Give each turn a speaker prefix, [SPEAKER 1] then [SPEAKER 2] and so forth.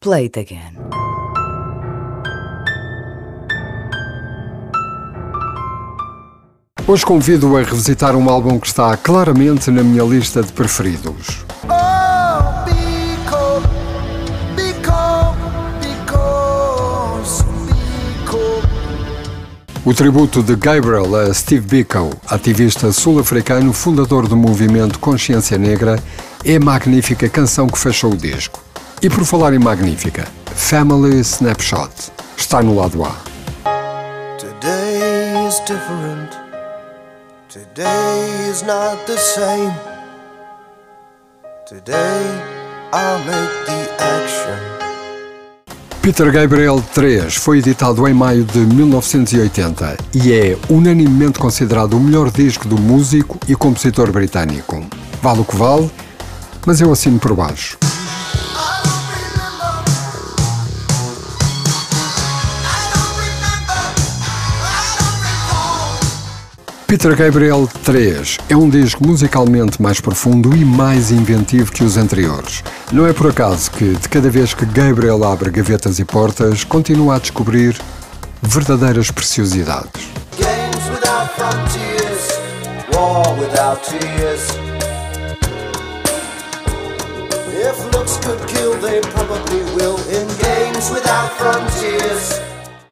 [SPEAKER 1] Play it again.
[SPEAKER 2] Hoje convido a revisitar um álbum que está claramente na minha lista de preferidos.
[SPEAKER 3] Oh.
[SPEAKER 2] O tributo de Gabriel a Steve Biko, ativista sul-africano fundador do movimento Consciência Negra, é a magnífica canção que fechou o disco. E por falar em magnífica, Family Snapshot está no lado A.
[SPEAKER 3] Today is different. Today is not the same. Today I'll make the action.
[SPEAKER 2] Peter Gabriel 3 foi editado em maio de 1980 e é unanimemente considerado o melhor disco do músico e compositor britânico. Vale o que vale, mas eu assino por baixo. Peter Gabriel 3 é um disco musicalmente mais profundo e mais inventivo que os anteriores. Não é por acaso que, de cada vez que Gabriel abre gavetas e portas, continua a descobrir verdadeiras preciosidades.
[SPEAKER 3] If looks could kill, they probably will. In games without frontiers,